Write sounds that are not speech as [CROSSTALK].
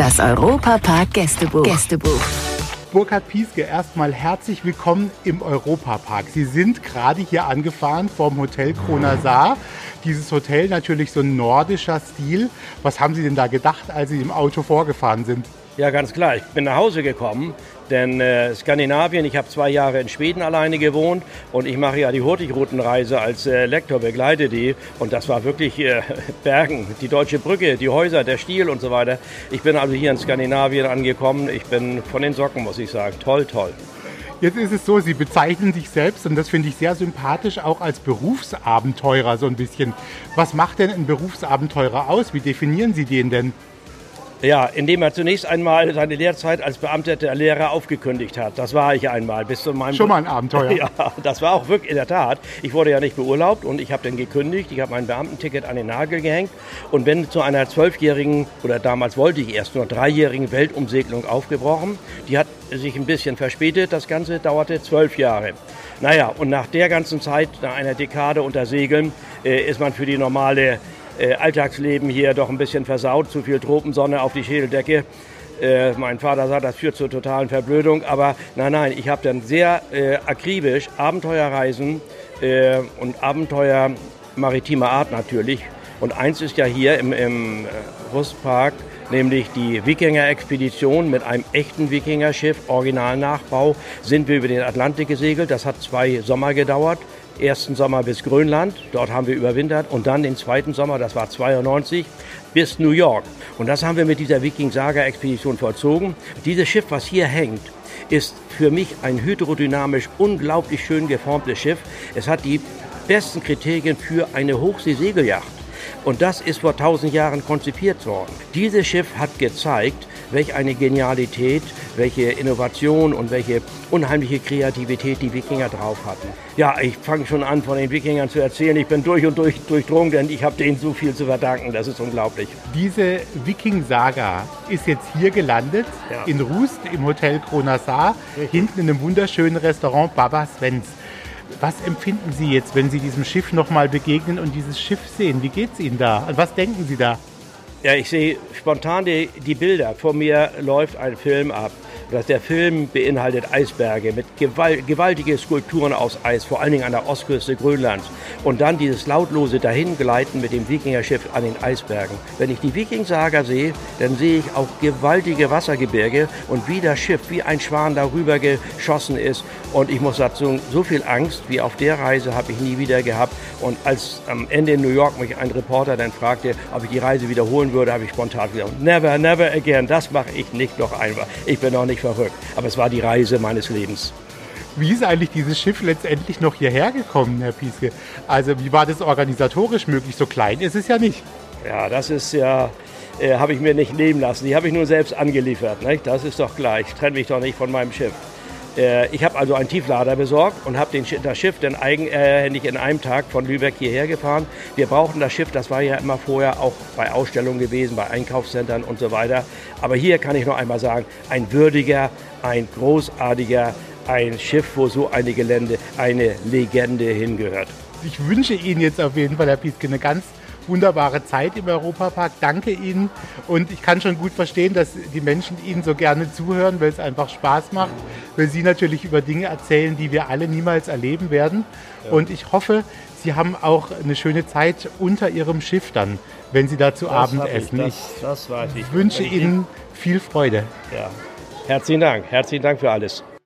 Das Europapark Gästebuch. Gästebuch. Burkhard Pieske, erstmal herzlich willkommen im Europapark. Sie sind gerade hier angefahren vom Hotel Kronasar. Dieses Hotel natürlich so ein nordischer Stil. Was haben Sie denn da gedacht, als Sie im Auto vorgefahren sind? Ja, ganz klar. Ich bin nach Hause gekommen, denn äh, Skandinavien, ich habe zwei Jahre in Schweden alleine gewohnt und ich mache ja die Hurtigroutenreise als äh, Lektor, begleite die und das war wirklich äh, [LAUGHS] Bergen, die Deutsche Brücke, die Häuser, der Stil und so weiter. Ich bin also hier in Skandinavien angekommen. Ich bin von den Socken, muss ich sagen. Toll, toll. Jetzt ist es so, Sie bezeichnen sich selbst, und das finde ich sehr sympathisch, auch als Berufsabenteurer so ein bisschen. Was macht denn ein Berufsabenteurer aus? Wie definieren Sie den denn? Ja, indem er zunächst einmal seine Lehrzeit als beamteter Lehrer aufgekündigt hat. Das war ich einmal bis zu meinem. Schon mal ein Abenteuer. [LAUGHS] Ja, das war auch wirklich in der Tat. Ich wurde ja nicht beurlaubt und ich habe dann gekündigt. Ich habe mein Beamtenticket an den Nagel gehängt und bin zu einer zwölfjährigen oder damals wollte ich erst nur dreijährigen Weltumsegelung aufgebrochen. Die hat sich ein bisschen verspätet. Das Ganze dauerte zwölf Jahre. Naja, und nach der ganzen Zeit, nach einer Dekade unter Segeln, äh, ist man für die normale äh, Alltagsleben hier doch ein bisschen versaut. Zu viel Tropensonne auf die Schädeldecke. Äh, mein Vater sagt, das führt zur totalen Verblödung. Aber nein, nein, ich habe dann sehr äh, akribisch Abenteuerreisen äh, und Abenteuer maritimer Art natürlich. Und eins ist ja hier im, im äh, Rustpark, nämlich die Wikinger-Expedition mit einem echten Wikingerschiff, Originalnachbau, sind wir über den Atlantik gesegelt. Das hat zwei Sommer gedauert ersten Sommer bis Grönland, dort haben wir überwintert und dann den zweiten Sommer, das war 92, bis New York. Und das haben wir mit dieser Viking-Saga-Expedition vollzogen. Dieses Schiff, was hier hängt, ist für mich ein hydrodynamisch unglaublich schön geformtes Schiff. Es hat die besten Kriterien für eine Hochseesegelyacht. Und das ist vor tausend Jahren konzipiert worden. Dieses Schiff hat gezeigt, welch eine Genialität, welche Innovation und welche unheimliche Kreativität die Wikinger drauf hatten. Ja, ich fange schon an, von den Wikingern zu erzählen. Ich bin durch und durch durchdrungen, denn ich habe denen so viel zu verdanken. Das ist unglaublich. Diese Viking-Saga ist jetzt hier gelandet, ja. in Rust, im Hotel Kronasar, hinten in einem wunderschönen Restaurant Baba Svens. Was empfinden Sie jetzt, wenn Sie diesem Schiff nochmal begegnen und dieses Schiff sehen? Wie geht es Ihnen da? An was denken Sie da? Ja, ich sehe spontan die, die Bilder. Vor mir läuft ein Film ab. Der Film beinhaltet Eisberge mit gewalt, gewaltige Skulpturen aus Eis, vor allen Dingen an der Ostküste Grönlands. Und dann dieses lautlose Dahingleiten mit dem Wikingerschiff an den Eisbergen. Wenn ich die Wiking-Saga sehe, dann sehe ich auch gewaltige Wassergebirge und wie das Schiff wie ein Schwan darüber geschossen ist. Und ich muss dazu so viel Angst wie auf der Reise habe ich nie wieder gehabt. Und als am Ende in New York mich ein Reporter dann fragte, ob ich die Reise wiederholen würde, habe ich spontan gesagt, never, never again. Das mache ich nicht noch einmal. Ich bin noch nicht verrückt. Aber es war die Reise meines Lebens. Wie ist eigentlich dieses Schiff letztendlich noch hierher gekommen, Herr Pieske? Also wie war das organisatorisch möglich? So klein ist es ja nicht. Ja, das ist ja, äh, habe ich mir nicht nehmen lassen. Die habe ich nur selbst angeliefert. Nicht? Das ist doch gleich. Ich trenne mich doch nicht von meinem Schiff. Äh, ich habe also einen Tieflader besorgt und habe das Schiff dann eigenhändig in einem Tag von Lübeck hierher gefahren. Wir brauchten das Schiff, das war ja immer vorher auch bei Ausstellungen gewesen, bei Einkaufszentren und so weiter. Aber hier kann ich noch einmal sagen, ein würdiger, ein großartiger, ein Schiff, wo so eine Gelände, eine Legende hingehört. Ich wünsche Ihnen jetzt auf jeden Fall, Herr Pieske, eine ganz wunderbare Zeit im Europapark. Danke Ihnen und ich kann schon gut verstehen, dass die Menschen Ihnen so gerne zuhören, weil es einfach Spaß macht, weil Sie natürlich über Dinge erzählen, die wir alle niemals erleben werden. Ja. Und ich hoffe, Sie haben auch eine schöne Zeit unter Ihrem Schiff dann, wenn Sie da zu das Abend essen. Ich, das, das ich. wünsche Ihnen viel Freude. Ja. Herzlichen Dank. Herzlichen Dank für alles.